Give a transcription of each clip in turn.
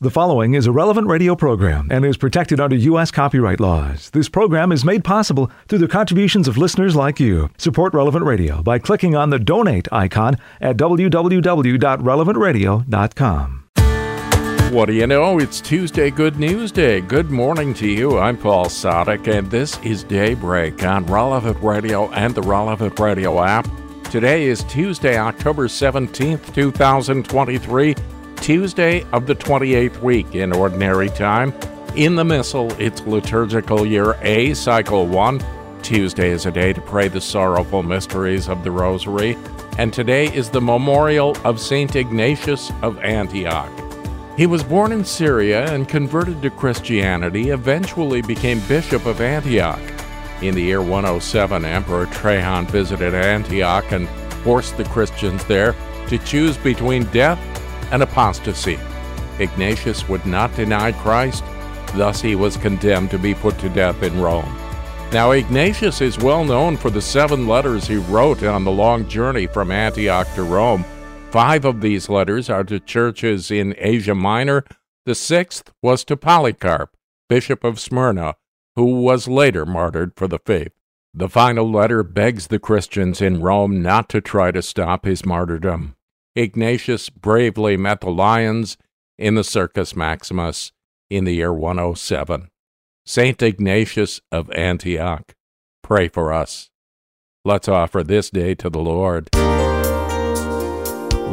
The following is a relevant radio program and is protected under U.S. copyright laws. This program is made possible through the contributions of listeners like you. Support Relevant Radio by clicking on the donate icon at www.relevantradio.com. What do you know? It's Tuesday Good News Day. Good morning to you. I'm Paul Sadek, and this is Daybreak on Relevant Radio and the Relevant Radio app. Today is Tuesday, October 17th, 2023. Tuesday of the 28th week in Ordinary Time. In the Missal, it's liturgical year A, cycle 1. Tuesday is a day to pray the sorrowful mysteries of the Rosary, and today is the memorial of St. Ignatius of Antioch. He was born in Syria and converted to Christianity, eventually became Bishop of Antioch. In the year 107, Emperor Trajan visited Antioch and forced the Christians there to choose between death and apostasy. Ignatius would not deny Christ, thus, he was condemned to be put to death in Rome. Now, Ignatius is well known for the seven letters he wrote on the long journey from Antioch to Rome. Five of these letters are to churches in Asia Minor. The sixth was to Polycarp, Bishop of Smyrna, who was later martyred for the faith. The final letter begs the Christians in Rome not to try to stop his martyrdom. Ignatius bravely met the lions in the Circus Maximus in the year 107. Saint Ignatius of Antioch, pray for us. Let's offer this day to the Lord.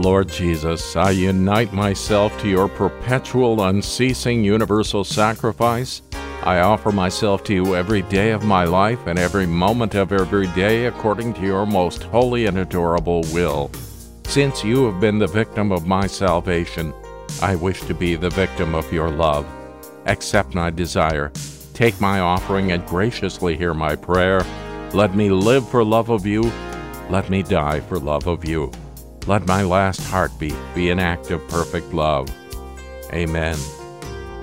Lord Jesus, I unite myself to your perpetual, unceasing, universal sacrifice. I offer myself to you every day of my life and every moment of every day according to your most holy and adorable will. Since you have been the victim of my salvation, I wish to be the victim of your love. Accept my desire. Take my offering and graciously hear my prayer. Let me live for love of you. Let me die for love of you. Let my last heartbeat be an act of perfect love. Amen.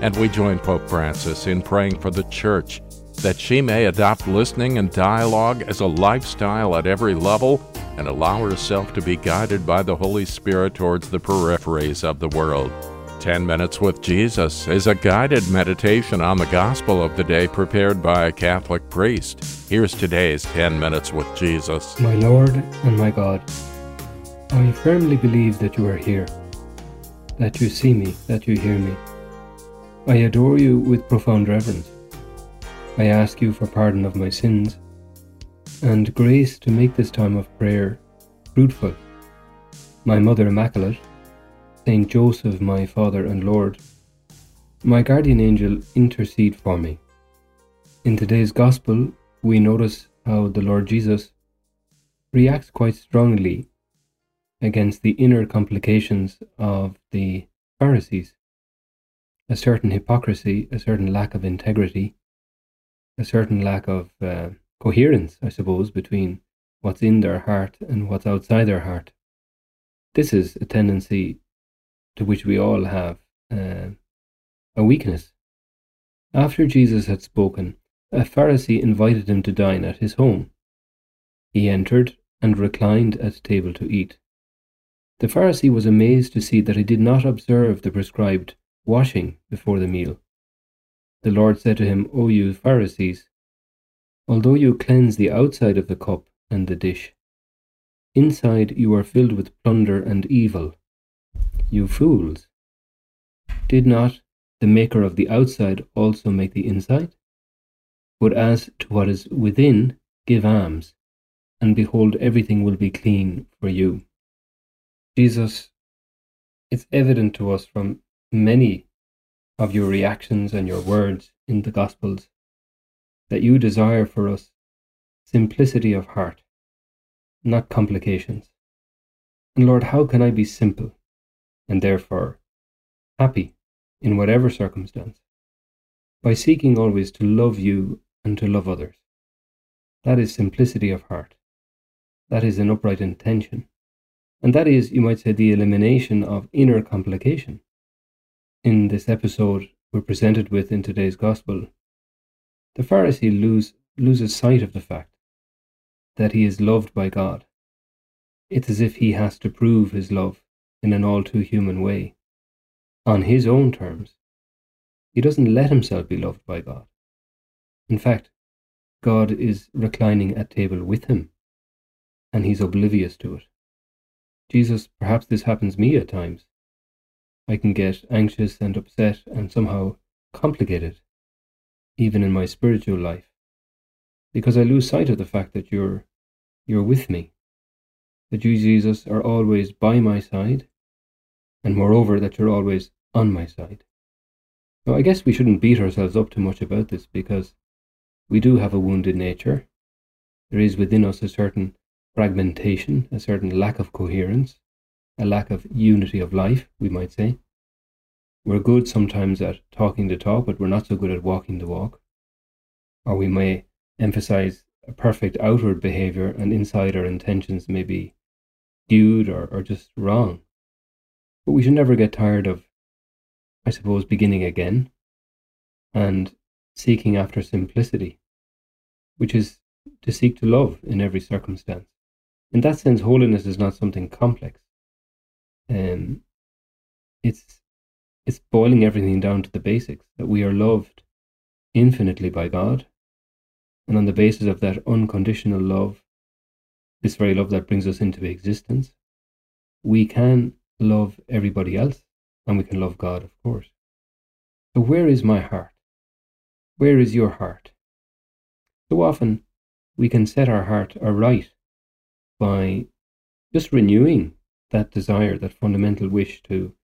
And we join Pope Francis in praying for the Church that she may adopt listening and dialogue as a lifestyle at every level and allow herself to be guided by the Holy Spirit towards the peripheries of the world. 10 Minutes with Jesus is a guided meditation on the gospel of the day prepared by a Catholic priest. Here's today's 10 Minutes with Jesus. My Lord and my God, I firmly believe that you are here, that you see me, that you hear me. I adore you with profound reverence. I ask you for pardon of my sins and grace to make this time of prayer fruitful. My Mother Immaculate, Saint Joseph, my Father and Lord, my guardian angel, intercede for me. In today's Gospel, we notice how the Lord Jesus reacts quite strongly against the inner complications of the Pharisees a certain hypocrisy, a certain lack of integrity, a certain lack of uh, coherence, I suppose, between what's in their heart and what's outside their heart. This is a tendency to which we all have uh, a weakness. After Jesus had spoken, a Pharisee invited him to dine at his home. He entered and reclined at table to eat. The Pharisee was amazed to see that he did not observe the prescribed washing before the meal. The Lord said to him, O you Pharisees, Although you cleanse the outside of the cup and the dish, inside you are filled with plunder and evil. You fools! Did not the maker of the outside also make the inside? But as to what is within, give alms, and behold, everything will be clean for you. Jesus, it's evident to us from many of your reactions and your words in the Gospels that you desire for us simplicity of heart, not complications. And Lord, how can I be simple and therefore happy in whatever circumstance? By seeking always to love you and to love others. That is simplicity of heart. That is an upright intention. And that is, you might say, the elimination of inner complication. In this episode, we're presented with in today's Gospel the Pharisee lose, loses sight of the fact that he is loved by God. It's as if he has to prove his love in an all too human way. on his own terms. He doesn't let himself be loved by God. In fact, God is reclining at table with him, and he's oblivious to it. Jesus, perhaps this happens me at times. I can get anxious and upset and somehow complicated, even in my spiritual life, because I lose sight of the fact that you're you're with me, that you, Jesus, are always by my side, and moreover that you're always on my side. Now, I guess we shouldn't beat ourselves up too much about this because we do have a wounded nature. There is within us a certain fragmentation, a certain lack of coherence, a lack of unity of life, we might say. We're good sometimes at talking the talk, but we're not so good at walking the walk. Or we may emphasize a perfect outward behavior and inside our intentions may be skewed or, or just wrong. But we should never get tired of I suppose, beginning again and seeking after simplicity, which is to seek to love in every circumstance. In that sense, holiness is not something complex. Um, it's it's boiling everything down to the basics that we are loved infinitely by God, and on the basis of that unconditional love, this very love that brings us into existence, we can love everybody else and we can love God, of course. So, where is my heart? Where is your heart? So often we can set our heart aright by just renewing that desire, that fundamental wish to,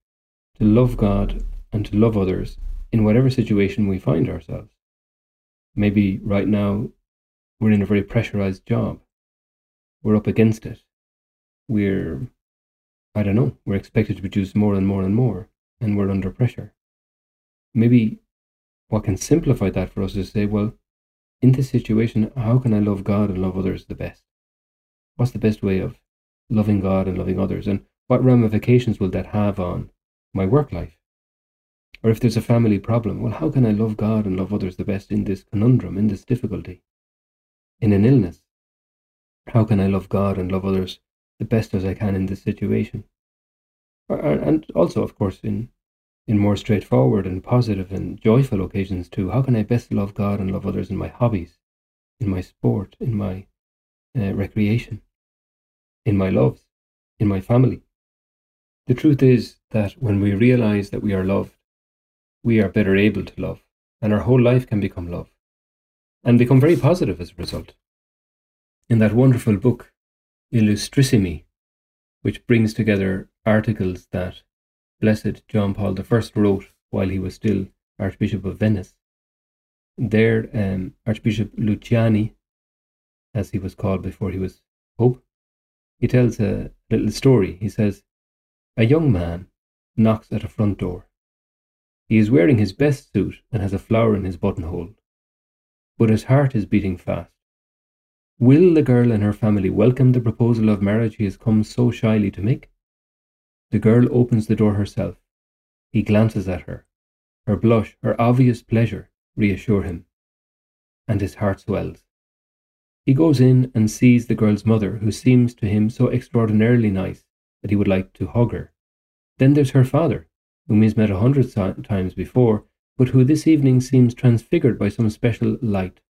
to love God and to love others in whatever situation we find ourselves. Maybe right now we're in a very pressurized job. We're up against it. We're I don't know, we're expected to produce more and more and more, and we're under pressure. Maybe what can simplify that for us is say, well, in this situation, how can I love God and love others the best? What's the best way of loving God and loving others? And what ramifications will that have on my work life? Or if there's a family problem, well, how can I love God and love others the best in this conundrum, in this difficulty? In an illness, how can I love God and love others the best as I can in this situation. And also, of course, in in more straightforward and positive and joyful occasions too. How can I best love God and love others in my hobbies, in my sport, in my uh, recreation, in my loves, in my family? The truth is that when we realize that we are loved, we are better able to love, and our whole life can become love, and become very positive as a result. In that wonderful book, Illustrissimi, which brings together articles that Blessed John Paul I wrote while he was still Archbishop of Venice. There, um, Archbishop Luciani, as he was called before he was Pope, he tells a little story. He says, A young man knocks at a front door. He is wearing his best suit and has a flower in his buttonhole, but his heart is beating fast. Will the girl and her family welcome the proposal of marriage he has come so shyly to make? The girl opens the door herself. He glances at her. Her blush, her obvious pleasure, reassure him. And his heart swells. He goes in and sees the girl's mother, who seems to him so extraordinarily nice that he would like to hug her. Then there's her father, whom he's met a hundred times before, but who this evening seems transfigured by some special light.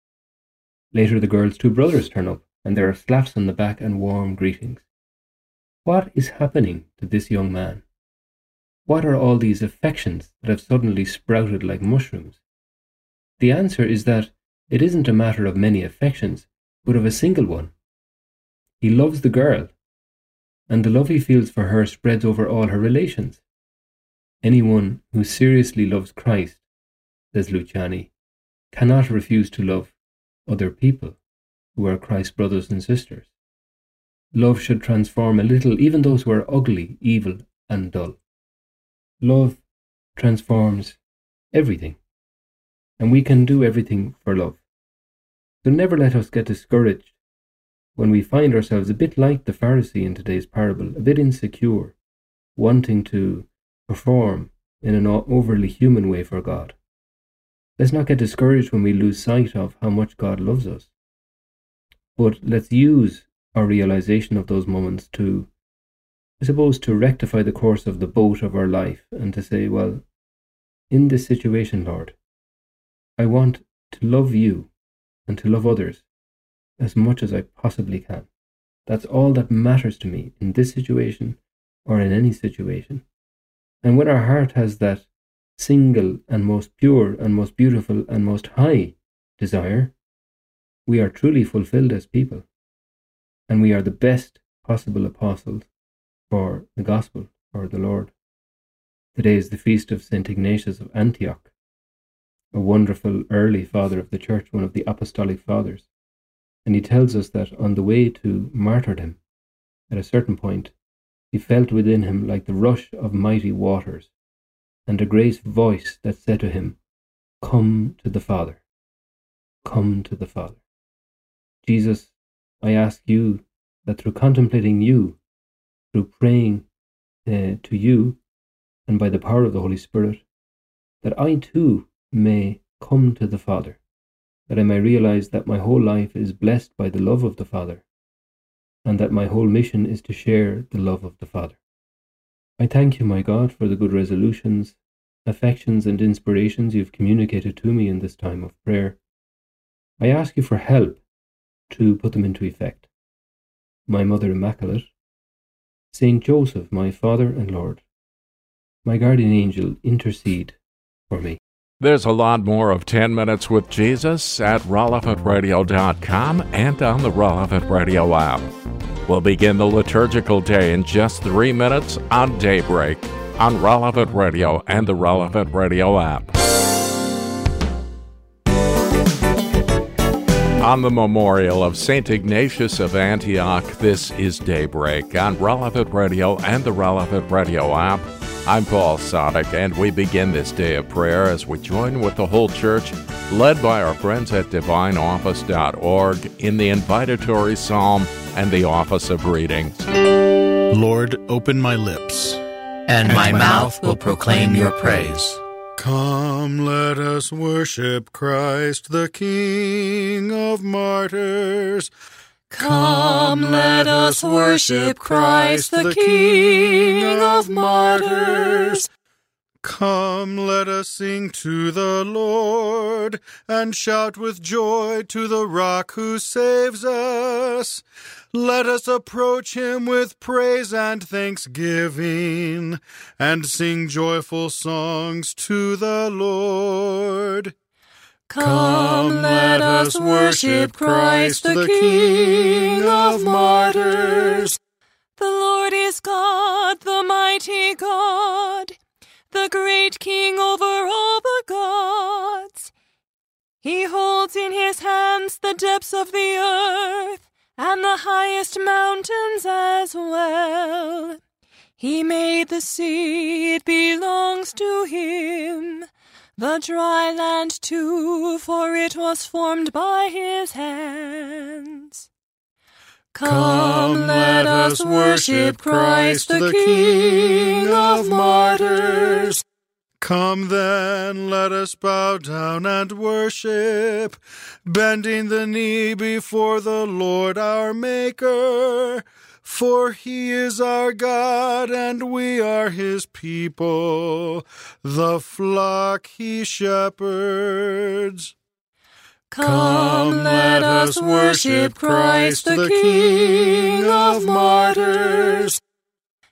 Later, the girl's two brothers turn up, and there are slaps on the back and warm greetings. What is happening to this young man? What are all these affections that have suddenly sprouted like mushrooms? The answer is that it isn't a matter of many affections, but of a single one. He loves the girl, and the love he feels for her spreads over all her relations. Anyone who seriously loves Christ, says Luciani, cannot refuse to love other people who are Christ's brothers and sisters. Love should transform a little even those who are ugly, evil, and dull. Love transforms everything, and we can do everything for love. So never let us get discouraged when we find ourselves a bit like the Pharisee in today's parable, a bit insecure, wanting to perform in an overly human way for God. Let's not get discouraged when we lose sight of how much God loves us. But let's use our realization of those moments to I suppose, to rectify the course of the boat of our life and to say, well, in this situation, Lord, I want to love you and to love others as much as I possibly can. That's all that matters to me in this situation or in any situation. And when our heart has that single and most pure and most beautiful and most high desire, we are truly fulfilled as people. And we are the best possible apostles for the gospel, for the Lord. Today is the feast of St. Ignatius of Antioch, a wonderful early father of the church, one of the apostolic fathers. And he tells us that on the way to martyrdom, at a certain point, he felt within him like the rush of mighty waters, and a great voice that said to him, Come to the Father. Come to the Father. Jesus, I ask you that through contemplating you, through praying uh, to you, and by the power of the Holy Spirit, that I too may come to the Father, that I may realize that my whole life is blessed by the love of the Father, and that my whole mission is to share the love of the Father. I thank you, my God, for the good resolutions, affections, and inspirations you've communicated to me in this time of prayer. I ask you for help to put them into effect. My Mother Immaculate, Saint Joseph, my Father and Lord, my guardian angel, intercede for me. There's a lot more of 10 Minutes with Jesus at relevantradio.com and on the Relevant Radio app. We'll begin the liturgical day in just three minutes on Daybreak on Relevant Radio and the Relevant Radio app. On the memorial of St. Ignatius of Antioch, this is Daybreak on Relevant Radio and the Relevant Radio app. I'm Paul Sadek, and we begin this day of prayer as we join with the whole church, led by our friends at divineoffice.org, in the invitatory psalm and the office of readings. Lord, open my lips, and my mouth will proclaim your praise. Come, let us worship Christ, the King of martyrs. Come, let us worship Christ, the King of martyrs. Come, let us sing to the Lord, and shout with joy to the rock who saves us. Let us approach him with praise and thanksgiving, and sing joyful songs to the Lord. Come, let us worship Christ, the King of martyrs. The Lord is God, the mighty God, the great King over all the gods. He holds in his hands the depths of the earth and the highest mountains as well. He made the sea, it belongs to him. The dry land too, for it was formed by his hands. Come, let us worship Christ, the King of martyrs. Come then, let us bow down and worship, bending the knee before the Lord our Maker. For he is our God, and we are his people, the flock he shepherds. Come, let us worship Christ, the King of martyrs.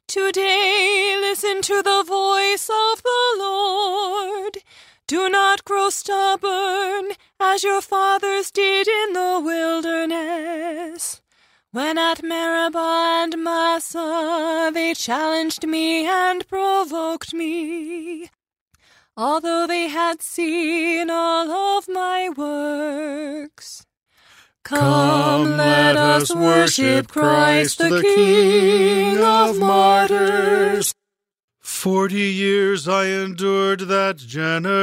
Today listen to the voice of the Lord. Do not grow stubborn as your fathers did in the wilderness. When at Meribah and Massah they challenged me and provoked me, although they had seen all of my works. Come, let us worship Christ, the King of martyrs. Forty years I endured that generation.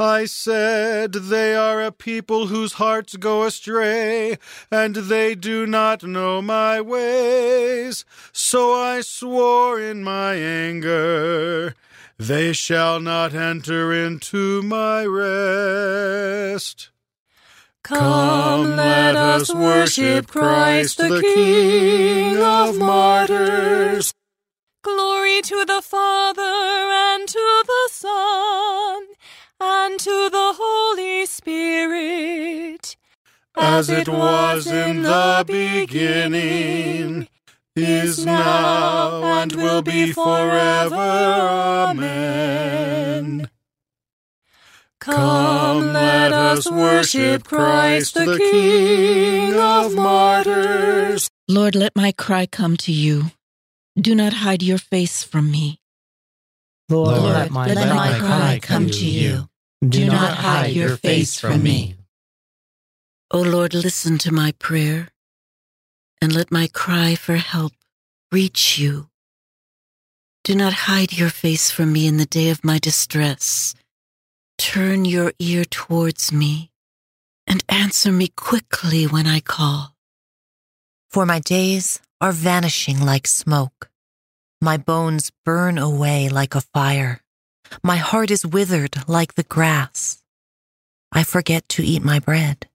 I said, They are a people whose hearts go astray, and they do not know my ways. So I swore in my anger, They shall not enter into my rest. Come, let us worship Christ, the King of martyrs. Glory to the Father, and to the Son, and to the Holy Spirit. As it was in the beginning, is now, and will be forever. Amen. Come, let us worship Christ, the King of martyrs. Lord, let my cry come to you. Do not hide your face from me. Lord, Lord, let my, let my cry come to you. Do not hide your face from me. O Lord, listen to my prayer, and let my cry for help reach you. Do not hide your face from me in the day of my distress. Turn your ear towards me and answer me quickly when I call. For my days are vanishing like smoke. My bones burn away like a fire. My heart is withered like the grass. I forget to eat my bread.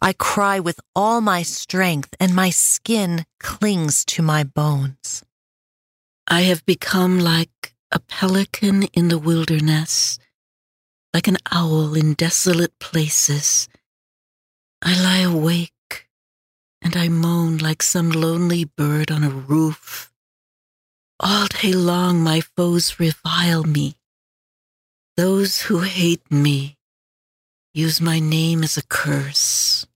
I cry with all my strength, and my skin clings to my bones. I have become like a pelican in the wilderness, like an owl in desolate places. I lie awake and I moan like some lonely bird on a roof. All day long, my foes revile me. Those who hate me use my name as a curse.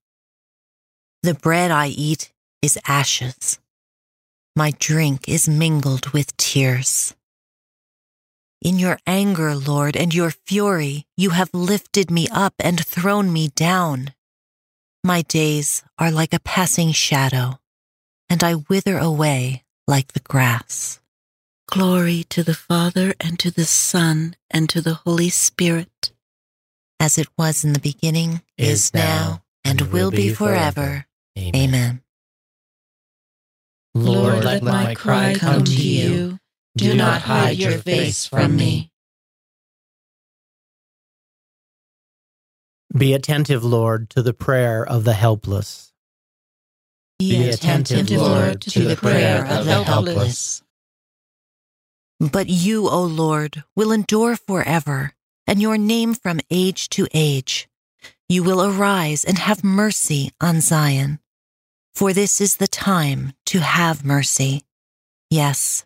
The bread I eat is ashes. My drink is mingled with tears. In your anger, Lord, and your fury, you have lifted me up and thrown me down. My days are like a passing shadow, and I wither away like the grass. Glory to the Father, and to the Son, and to the Holy Spirit. As it was in the beginning, is now, and will be forever. Amen. Lord, let my cry come to you. Do not hide your face from me. Be attentive, Lord, to the prayer of the helpless. Be attentive, Lord, to the prayer of the helpless. But you, O Lord, will endure forever, and your name from age to age. You will arise and have mercy on Zion. For this is the time to have mercy. Yes,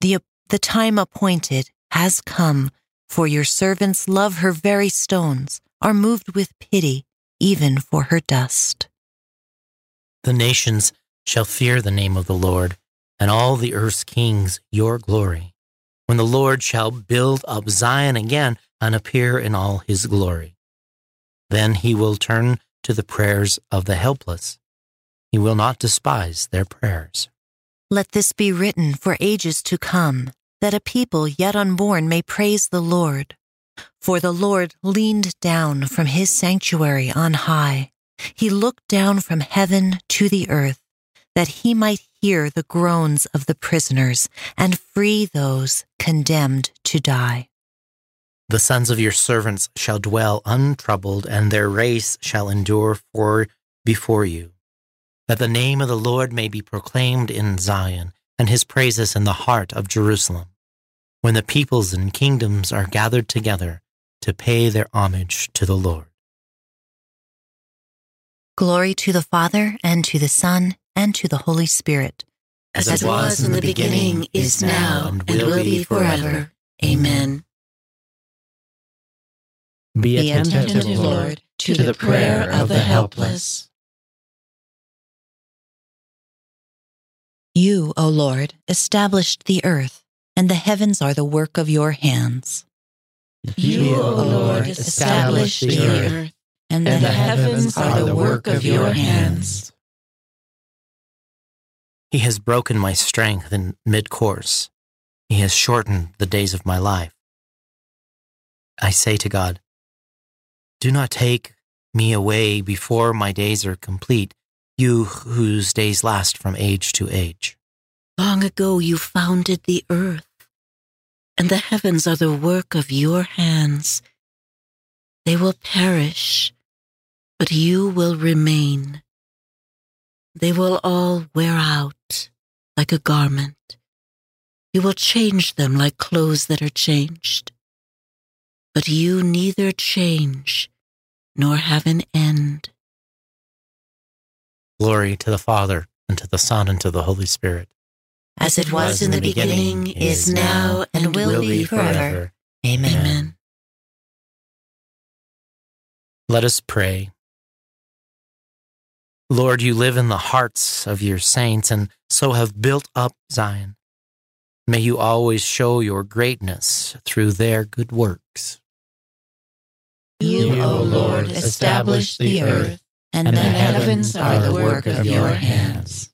the, the time appointed has come, for your servants love her very stones, are moved with pity, even for her dust. The nations shall fear the name of the Lord, and all the earth's kings your glory, when the Lord shall build up Zion again and appear in all his glory. Then he will turn to the prayers of the helpless. He will not despise their prayers. Let this be written for ages to come, that a people yet unborn may praise the Lord. For the Lord leaned down from his sanctuary on high. He looked down from heaven to the earth, that he might hear the groans of the prisoners and free those condemned to die. The sons of your servants shall dwell untroubled, and their race shall endure for before you. That the name of the Lord may be proclaimed in Zion, and his praises in the heart of Jerusalem, when the peoples and kingdoms are gathered together to pay their homage to the Lord. Glory to the Father, and to the Son, and to the Holy Spirit. As, it was in the beginning, is now, and will be forever. Amen. Be Be attentive, attentive, Lord, to the prayer of the helpless. You, O Lord, established the earth, and the heavens are the work of your hands. You, O Lord, established the earth, and the heavens are the work of your hands. He has broken my strength in mid course. He has shortened the days of my life. I say to God, Do not take me away before my days are complete, you whose days last from age to age. Long ago you founded the earth, and the heavens are the work of your hands. They will perish, but you will remain. They will all wear out like a garment. You will change them like clothes that are changed. But you neither change nor have an end. Glory to the Father, and to the Son, and to the Holy Spirit. As it was in the beginning, is now, and will be forever. Amen. Amen. Let us pray. Lord, you live in the hearts of your saints and so have built up Zion. May you always show your greatness through their good works. You, O Lord, establish the earth, and the heavens are the work of your hands.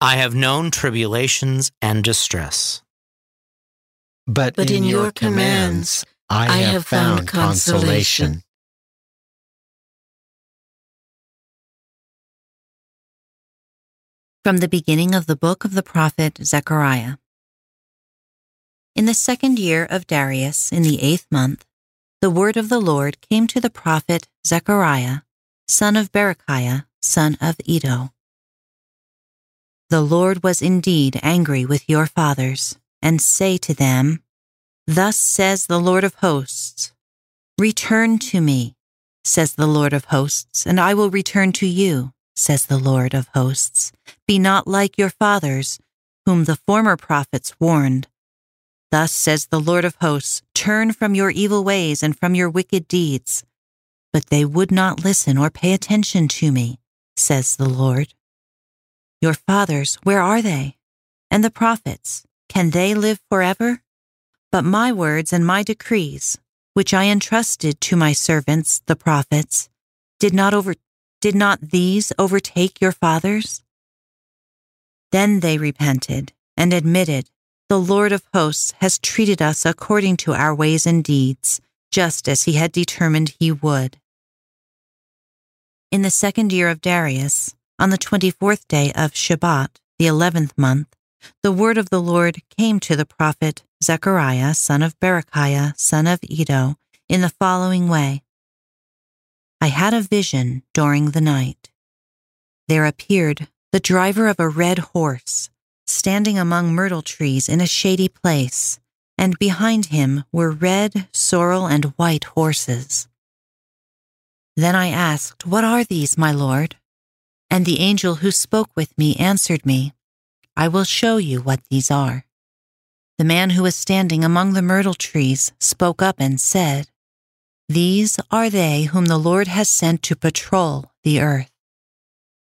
I have known tribulations and distress. But, But in your commands I have found consolation. From the beginning of the book of the prophet Zechariah. In the second year of Darius, in the eighth month, the word of the Lord came to the prophet Zechariah, son of Berechiah, son of Iddo. The Lord was indeed angry with your fathers, and say to them, Thus says the Lord of hosts, Return to me, says the Lord of hosts, and I will return to you, says the Lord of hosts. Be not like your fathers, whom the former prophets warned. Thus says the Lord of hosts, Turn from your evil ways and from your wicked deeds. But they would not listen or pay attention to me, says the Lord. Your fathers, where are they? And the prophets, can they live forever? But my words and my decrees, which I entrusted to my servants, the prophets, did not over did not these overtake your fathers? Then they repented and admitted, The Lord of hosts has treated us according to our ways and deeds, just as he had determined he would. In the second year of Darius, on the twenty fourth day of Shebat, the eleventh month, the word of the Lord came to the prophet Zechariah, son of Berechiah, son of Iddo, in the following way I had a vision during the night. There appeared the driver of a red horse, standing among myrtle trees in a shady place, and behind him were red, sorrel, and white horses. Then I asked, What are these, my lord? And the angel who spoke with me answered me, I will show you what these are. The man who was standing among the myrtle trees spoke up and said, These are they whom the Lord has sent to patrol the earth.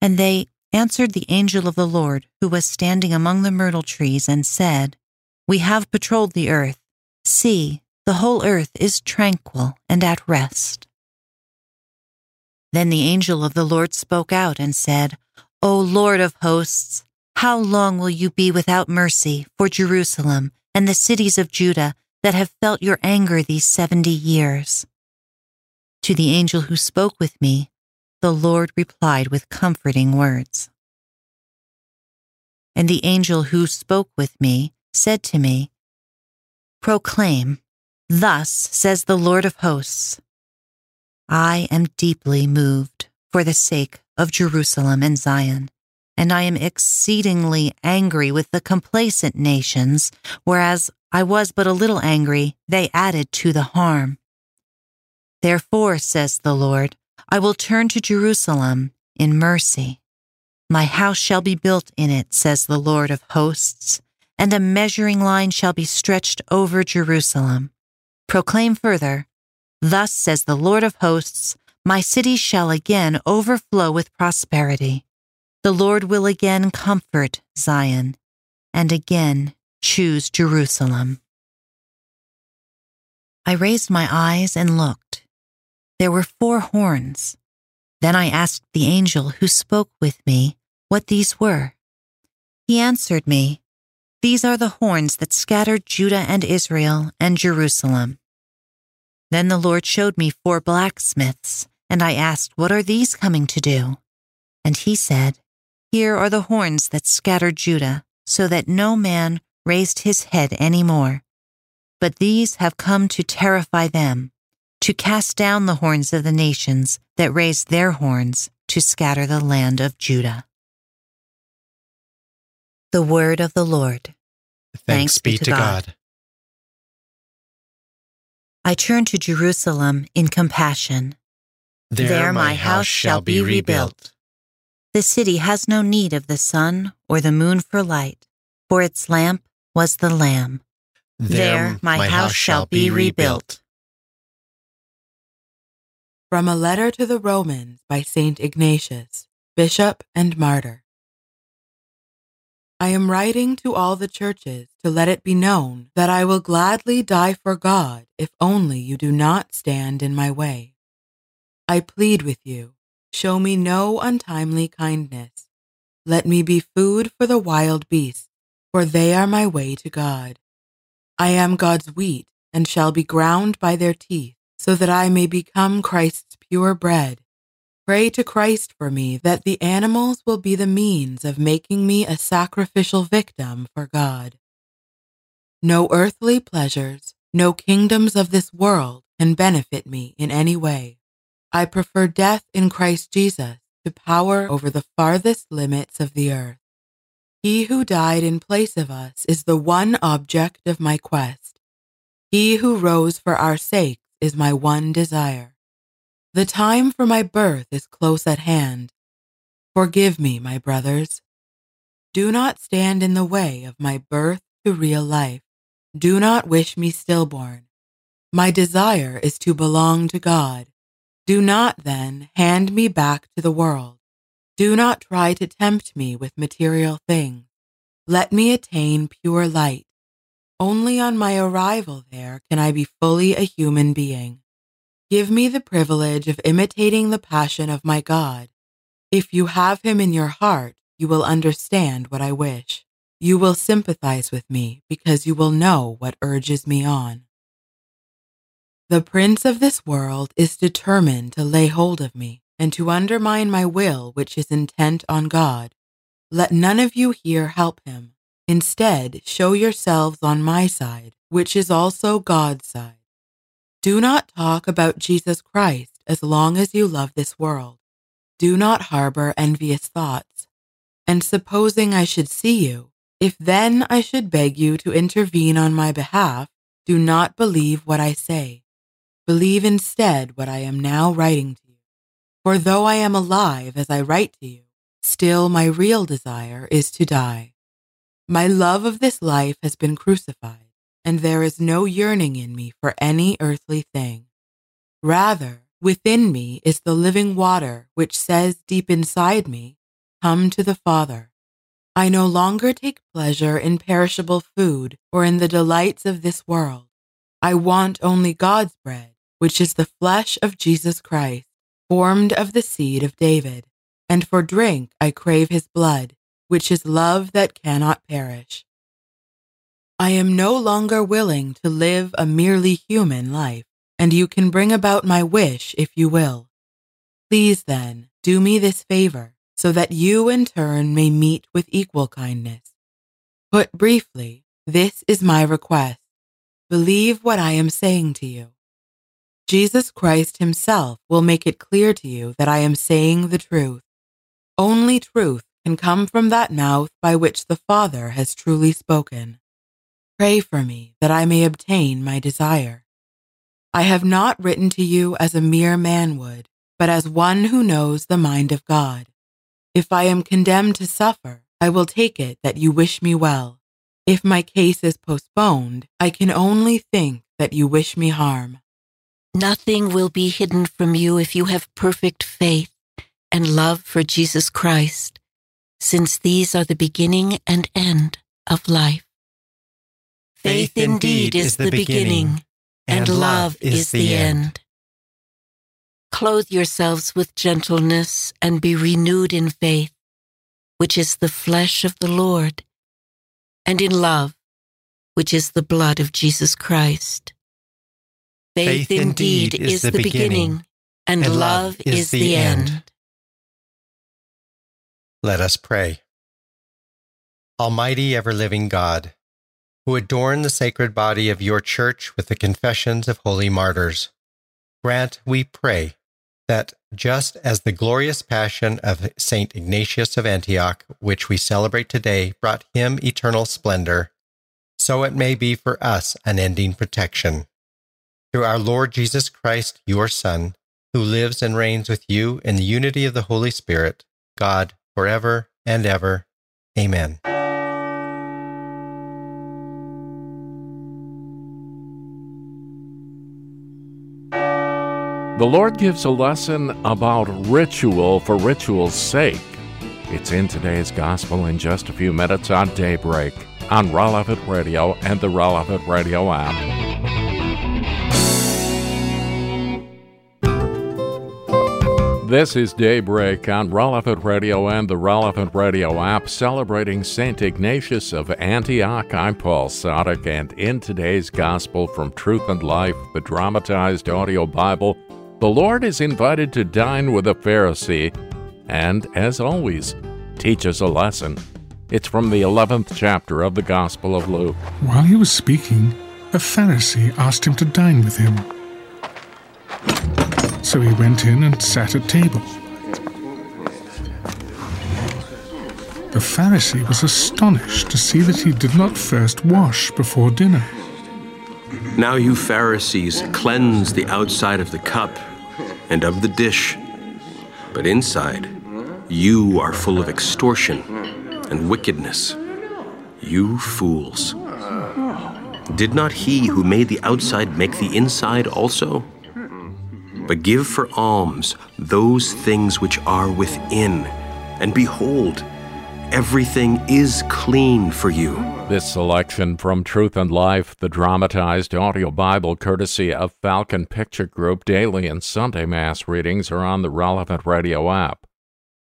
And they answered the angel of the Lord who was standing among the myrtle trees and said, We have patrolled the earth. See, the whole earth is tranquil and at rest. Then the angel of the Lord spoke out and said, O Lord of hosts, how long will you be without mercy for Jerusalem and the cities of Judah that have felt your anger these seventy years? To the angel who spoke with me, the Lord replied with comforting words. And the angel who spoke with me said to me, Proclaim, Thus says the Lord of hosts, I am deeply moved for the sake of Jerusalem and Zion, and I am exceedingly angry with the complacent nations, whereas I was but a little angry, they added to the harm. Therefore, says the Lord, I will turn to Jerusalem in mercy. My house shall be built in it, says the Lord of hosts, and a measuring line shall be stretched over Jerusalem. Proclaim further, Thus says the Lord of hosts, My city shall again overflow with prosperity. The Lord will again comfort Zion, and again choose Jerusalem. I raised my eyes and looked. There were four horns. Then I asked the angel who spoke with me what these were. He answered me, These are the horns that scattered Judah and Israel and Jerusalem. Then the Lord showed me four blacksmiths, and I asked, What are these coming to do? And he said, Here are the horns that scattered Judah, so that no man raised his head any more. But these have come to terrify them, to cast down the horns of the nations that raised their horns to scatter the land of Judah. The word of the Lord. Thanks, be to God. I turn to Jerusalem in compassion. There, my house shall be rebuilt. The city has no need of the sun or the moon for light, for its lamp was the Lamb. There, my house shall be rebuilt. From a letter to the Romans by St. Ignatius, Bishop and Martyr. I am writing to all the churches to let it be known that I will gladly die for God if only you do not stand in my way. I plead with you, show me no untimely kindness. Let me be food for the wild beasts, for they are my way to God. I am God's wheat and shall be ground by their teeth, so that I may become Christ's pure bread. Pray to Christ for me that the animals will be the means of making me a sacrificial victim for God. No earthly pleasures, no kingdoms of this world can benefit me in any way. I prefer death in Christ Jesus to power over the farthest limits of the earth. He who died in place of us is the one object of my quest. He who rose for our sakes is my one desire. The time for my birth is close at hand. Forgive me, my brothers. Do not stand in the way of my birth to real life. Do not wish me stillborn. My desire is to belong to God. Do not then hand me back to the world. Do not try to tempt me with material things. Let me attain pure light. Only on my arrival there can I be fully a human being. Give me the privilege of imitating the passion of my God. If you have him in your heart, you will understand what I wish. You will sympathize with me because you will know what urges me on. The prince of this world is determined to lay hold of me and to undermine my will, which is intent on God. Let none of you here help him. Instead, show yourselves on my side, which is also God's side. Do not talk about Jesus Christ as long as you love this world. Do not harbor envious thoughts. And supposing I should see you, if then I should beg you to intervene on my behalf, do not believe what I say. Believe instead what I am now writing to you. For though I am alive as I write to you, still my real desire is to die. My love of this life has been crucified and there is no yearning in me for any earthly thing. Rather, within me is the living water which says deep inside me, Come to the Father. I no longer take pleasure in perishable food or in the delights of this world. I want only God's bread, which is the flesh of Jesus Christ, formed of the seed of David. And for drink I crave his blood, which is love that cannot perish. I am no longer willing to live a merely human life, and you can bring about my wish if you will. Please then, do me this favor, so that you in turn may meet with equal kindness. Put briefly, this is my request. Believe what I am saying to you. Jesus Christ himself will make it clear to you that I am saying the truth. Only truth can come from that mouth by which the Father has truly spoken. Pray for me that I may obtain my desire. I have not written to you as a mere man would, but as one who knows the mind of God. If I am condemned to suffer, I will take it that you wish me well. If my case is postponed, I can only think that you wish me harm. Nothing will be hidden from you if you have perfect faith and love for Jesus Christ, since these are the beginning and end of life. Faith indeed is the beginning, and love is the end. Clothe yourselves with gentleness and be renewed in faith, which is the flesh of the Lord, and in love, which is the blood of Jesus Christ. Faith indeed is the beginning, and love is the end. Let us pray. Almighty ever living God, who adorn the sacred body of your church with the confessions of holy martyrs, grant, we pray, that just as the glorious passion of Saint Ignatius of Antioch, which we celebrate today, brought him eternal splendor, so it may be for us unending protection. Through our Lord Jesus Christ, your Son, who lives and reigns with you in the unity of the Holy Spirit, God, forever and ever. Amen. The Lord gives a lesson about ritual for ritual's sake. It's in today's gospel in just a few minutes on Daybreak on Relevant Radio and the Relevant Radio app. This is Daybreak on Relevant Radio and the Relevant Radio app celebrating St. Ignatius of Antioch. I'm Paul Sadek, and in today's Gospel from Truth and Life, the dramatized audio Bible, the Lord is invited to dine with a Pharisee and, as always, teaches a lesson. It's from the 11th chapter of the Gospel of Luke. While he was speaking, a Pharisee asked him to dine with him. So he went in and sat at table. The Pharisee was astonished to see that he did not first wash before dinner. Now, you Pharisees cleanse the outside of the cup and of the dish, but inside you are full of extortion and wickedness. You fools. Did not he who made the outside make the inside also? But give for alms those things which are within. And behold, everything is clean for you. This selection from Truth and Life, the dramatized audio Bible courtesy of Falcon Picture Group, daily and Sunday Mass readings are on the relevant radio app.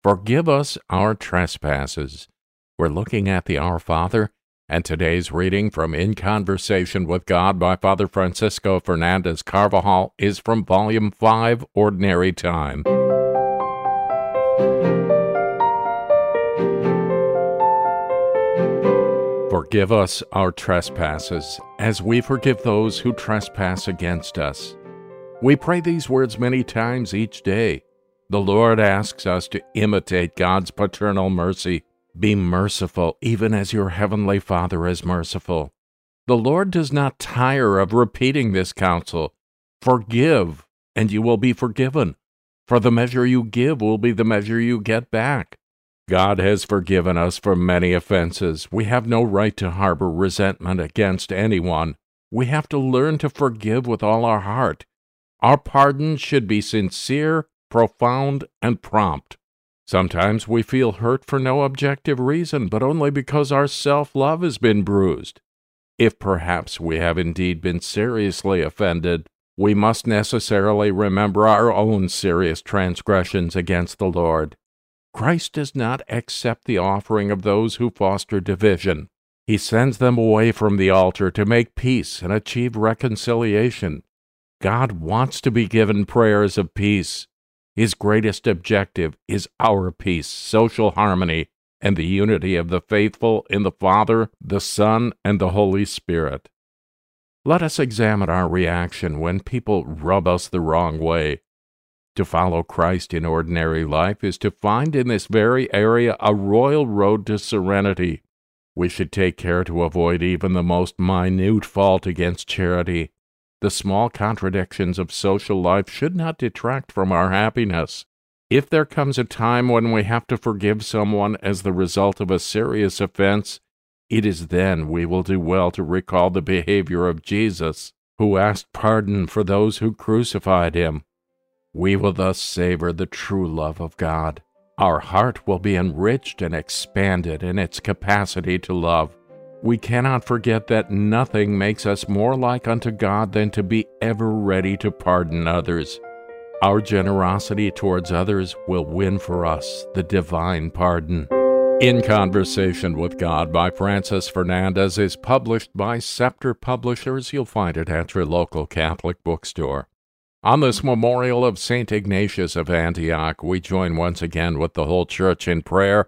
Forgive us our trespasses. We're looking at the Our Father and today's reading from In Conversation with God by Father Francisco Fernandez Carvajal is from Volume 5, Ordinary Time. Forgive us our trespasses, as we forgive those who trespass against us. We pray these words many times each day. The Lord asks us to imitate God's paternal mercy be merciful, even as your heavenly Father is merciful. The Lord does not tire of repeating this counsel. Forgive, and you will be forgiven. For the measure you give will be the measure you get back. God has forgiven us for many offenses. We have no right to harbor resentment against anyone. We have to learn to forgive with all our heart. Our pardon should be sincere, profound, and prompt. Sometimes we feel hurt for no objective reason, but only because our self love has been bruised. If perhaps we have indeed been seriously offended, we must necessarily remember our own serious transgressions against the Lord. Christ does not accept the offering of those who foster division. He sends them away from the altar to make peace and achieve reconciliation. God wants to be given prayers of peace. His greatest objective is our peace, social harmony, and the unity of the faithful in the Father, the Son, and the Holy Spirit. Let us examine our reaction when people rub us the wrong way. To follow Christ in ordinary life is to find in this very area a royal road to serenity. We should take care to avoid even the most minute fault against charity the small contradictions of social life should not detract from our happiness. If there comes a time when we have to forgive someone as the result of a serious offense, it is then we will do well to recall the behavior of Jesus, who asked pardon for those who crucified him. We will thus savor the true love of God. Our heart will be enriched and expanded in its capacity to love. We cannot forget that nothing makes us more like unto God than to be ever ready to pardon others. Our generosity towards others will win for us the divine pardon. In Conversation with God by Francis Fernandez is published by Scepter Publishers. You'll find it at your local Catholic bookstore. On this memorial of St. Ignatius of Antioch, we join once again with the whole church in prayer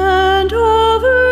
and overcame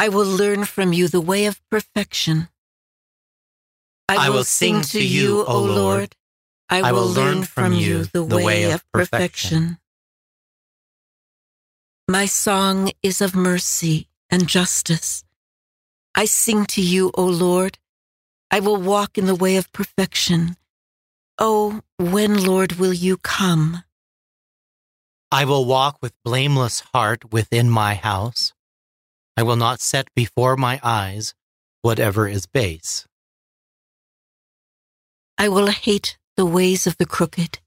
I will learn from you the way of perfection. I will sing to you, O Lord. I will learn from you the way of perfection. My song is of mercy and justice. I sing to you, O Lord. I will walk in the way of perfection. Oh, when, Lord, will you come? I will walk with blameless heart within my house. I will not set before my eyes whatever is base. I will hate the ways of the crooked.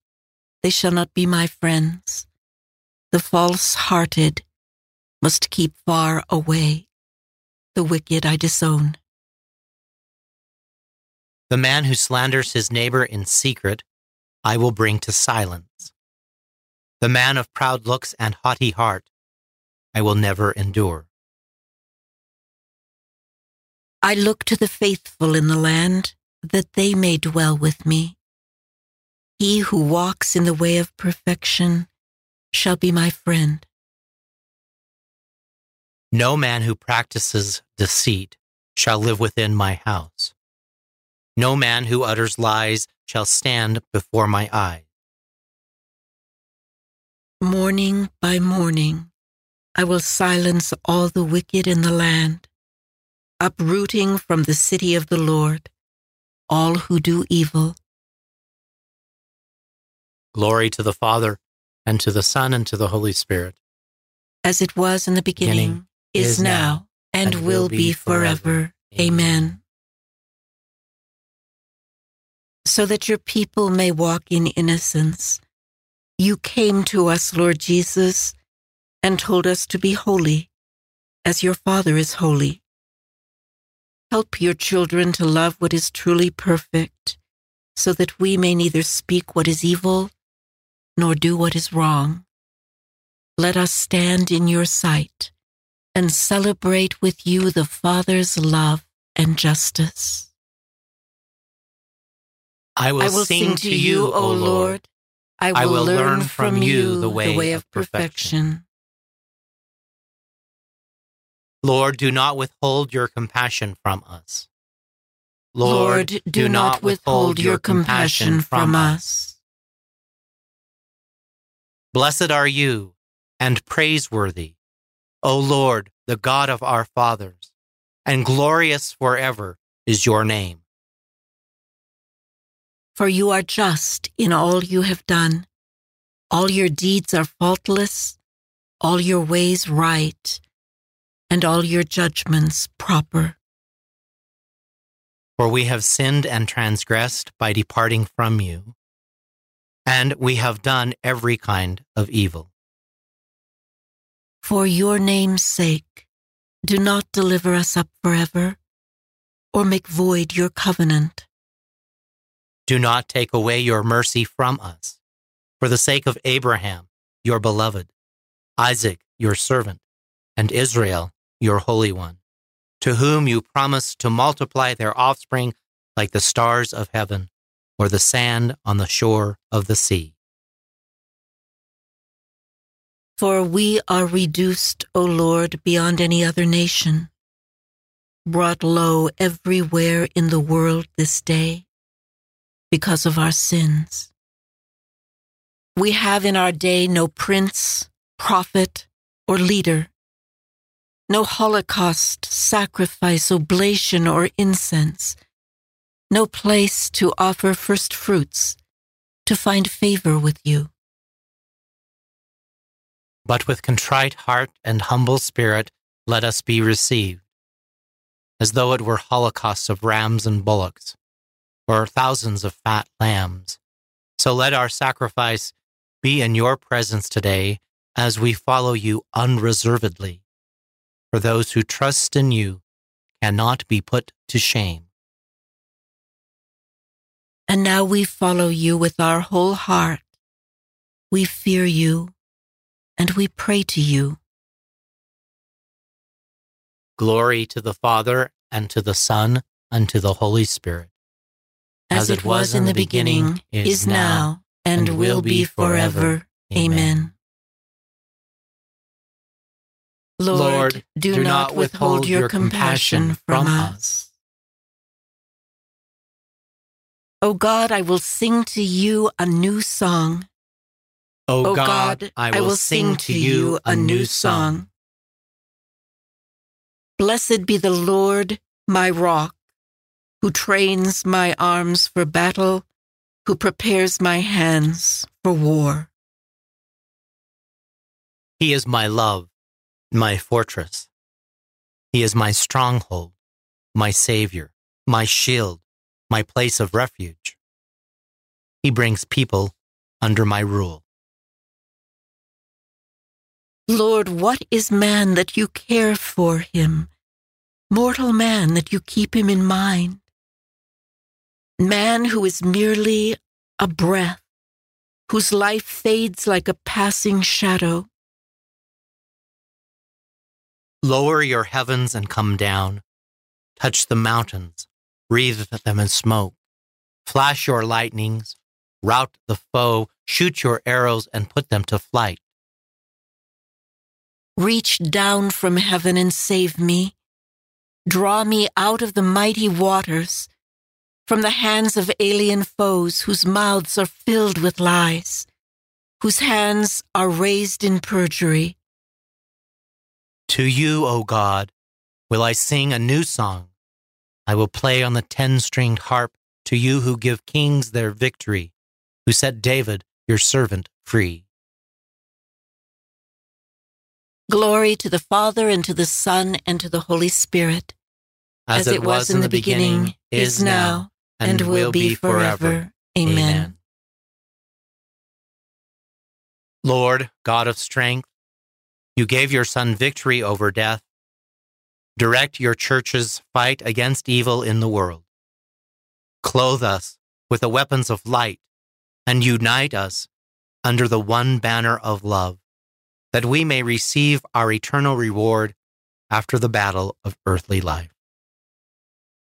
They shall not be my friends. The false hearted must keep far away. The wicked I disown. The man who slanders his neighbor in secret, I will bring to silence. The man of proud looks and haughty heart, I will never endure. I look to the faithful in the land, that they may dwell with me. He who walks in the way of perfection shall be my friend. No man who practices deceit shall live within my house. No man who utters lies shall stand before my eye. Morning by morning, I will silence all the wicked in the land, uprooting from the city of the Lord all who do evil. Glory to the Father, and to the Son, and to the Holy Spirit. As it was in the beginning, Beginning, is, is now, and, and will be forever. forever. Amen. So that your people may walk in innocence, you came to us, Lord Jesus, and told us to be holy, as your Father is holy. Help your children to love what is truly perfect, so that we may neither speak what is evil nor do what is wrong. Let us stand in your sight and celebrate with you the Father's love and justice. I will, I will sing, to you, O Lord. I will, I will learn from you the way, of of perfection. Lord, do not withhold your compassion from us. Lord, do not withhold your compassion from us. Blessed are you and praiseworthy, O Lord, the God of our fathers, and glorious forever is your name. For you are just in all you have done. All your deeds are faultless, all your ways right, and all your judgments proper. For we have sinned and transgressed by departing from you, and we have done every kind of evil. For your name's sake, do not deliver us up forever, or make void your covenant. Do not take away your mercy from us, for the sake of Abraham, your beloved, Isaac, your servant, and Israel, your Holy One, to whom you promised to multiply their offspring like the stars of heaven or the sand on the shore of the sea. For we are reduced, O Lord, beyond any other nation, brought low everywhere in the world this day because of our sins. We have in our day no prince, prophet, or leader, no holocaust, sacrifice, oblation, or incense, no place to offer first fruits, to find favor with you. But with contrite heart and humble spirit, let us be received, as though it were holocausts of rams and bullocks, or thousands of fat lambs. So let our sacrifice be in your presence today as we follow you unreservedly. For those who trust in you cannot be put to shame. And now we follow you with our whole heart. We fear you and we pray to you. Glory to the Father, and to the Son, and to the Holy Spirit. As, it was in the beginning, is now, and will be forever. Amen. Lord, do not withhold your compassion from us. O God, I will sing to you a new song. O God, I will sing to you a new song. Blessed be the Lord, my rock, who trains my arms for battle, who prepares my hands for war. He is my love, my fortress. He is my stronghold, my Savior, my shield, my place of refuge. He brings people under my rule. Lord, what is man that you care for him? Mortal man that you keep him in mind? Man who is merely a breath, whose life fades like a passing shadow. Lower your heavens and come down. Touch the mountains, breathe them in smoke. Flash your lightnings, rout the foe, shoot your arrows and put them to flight. Reach down from heaven and save me. Draw me out of the mighty waters, from the hands of alien foes whose mouths are filled with lies, whose hands are raised in perjury. To you, O God, will I sing a new song. I will play on the ten stringed harp to you who give kings their victory, who set David, your servant, free. Glory to the Father, and to the Son, and to the Holy Spirit. As, it was in the beginning, is now, and will be forever. Amen. Lord, God of strength, you gave your Son victory over death. Direct your church's fight against evil in the world. Clothe us with the weapons of light and unite us under the one banner of love, that we may receive our eternal reward after the battle of earthly life.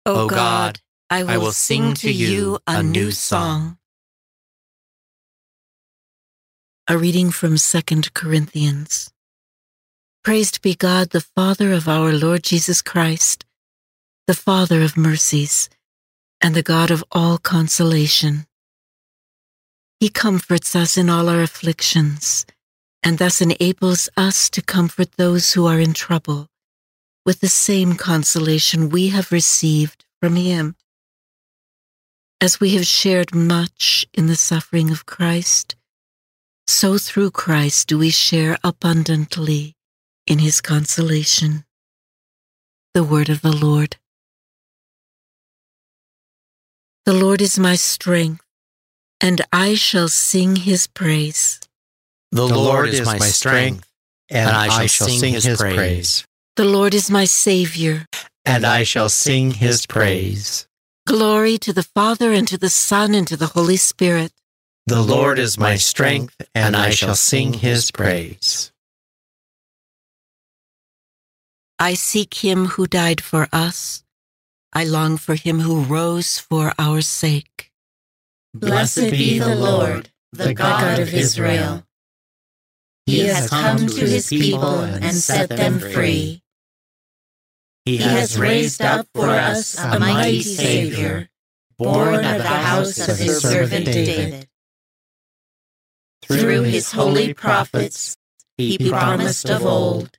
O God, I will, I will sing to you a new song. A reading from 2 Corinthians. Praised be God, the Father of our Lord Jesus Christ, the Father of mercies, and the God of all consolation. He comforts us in all our afflictions, and thus enables us to comfort those who are in trouble with the same consolation we have received from Him. As we have shared much in the suffering of Christ, so through Christ do we share abundantly in His consolation. The Word of the Lord. The Lord is my strength, and I shall sing His praise. The Lord is my strength, and I shall sing his praise. The Lord is my Savior. And I shall sing his praise. Glory to the Father, and to the Son, and to the Holy Spirit. The Lord is my strength, and I shall sing his praise. I seek him who died for us. I long for him who rose for our sake. Blessed be the Lord, the God of Israel. He has come to his people and set them free. He has raised up for us a mighty Savior, born of the house of his servant David. Through his holy prophets, he promised of old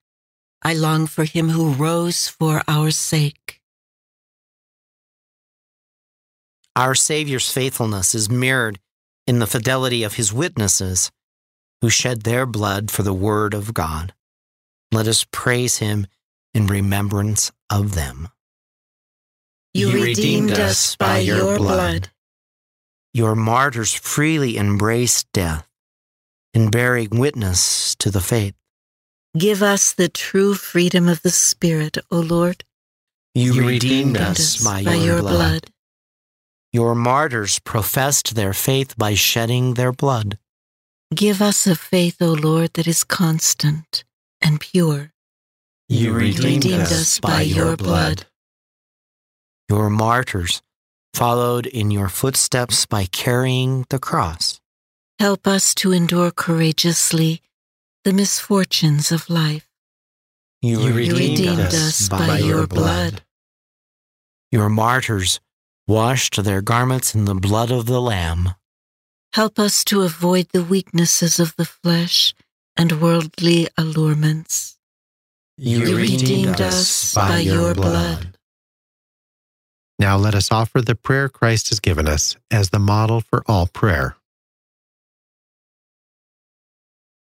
I long for him who rose for our sake. Our Savior's faithfulness is mirrored in the fidelity of his witnesses who shed their blood for the word of God. Let us praise him in remembrance of them. You, redeemed us by your blood. Your martyrs freely embraced death in bearing witness to the faith. Give us the true freedom of the Spirit, O Lord. You, You redeemed us by, your, blood. Your martyrs professed their faith by shedding their blood. Give us a faith, O Lord, that is constant and pure. You redeemed us by your blood. Your martyrs followed in your footsteps by carrying the cross. Help us to endure courageously the misfortunes of life. You, redeemed us by your blood. Your martyrs washed their garments in the blood of the Lamb. Help us to avoid the weaknesses of the flesh and worldly allurements. You redeemed us by your blood. Now let us offer the prayer Christ has given us as the model for all prayer.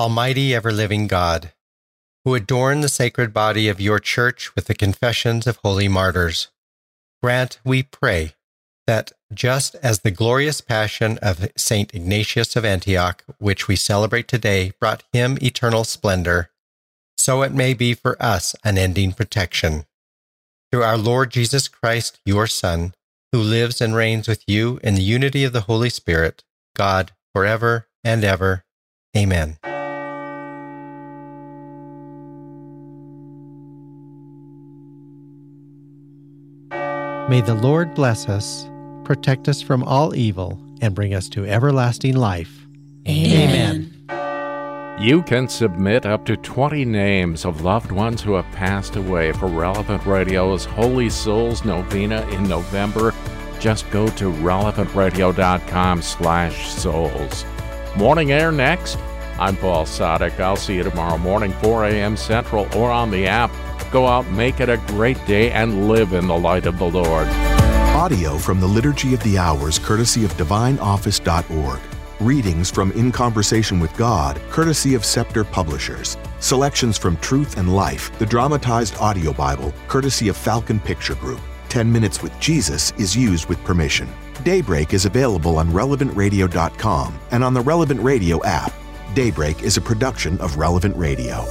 Almighty ever living God, who adorn the sacred body of your church with the confessions of holy martyrs, grant, we pray, that just as the glorious passion of Saint Ignatius of Antioch, which we celebrate today, brought him eternal splendor, so it may be for us unending protection. Through our Lord Jesus Christ, your Son, who lives and reigns with you in the unity of the Holy Spirit, God, forever and ever. Amen. May the Lord bless us, protect us from all evil, and bring us to everlasting life. Amen. You can submit up to 20 names of loved ones who have passed away for Relevant Radio's Holy Souls Novena in November. Just go to relevantradio.com slash souls. Morning air next. I'm Paul Sadek. I'll see you tomorrow morning, 4 a.m. Central, or on the app. Go out, make it a great day, and live in the light of the Lord. Audio from the Liturgy of the Hours, courtesy of DivineOffice.org. Readings from In Conversation with God, courtesy of Scepter Publishers. Selections from Truth and Life, the dramatized audio Bible, courtesy of Falcon Picture Group. 10 Minutes with Jesus is used with permission. Daybreak is available on relevantradio.com and on the Relevant Radio app. Daybreak is a production of Relevant Radio.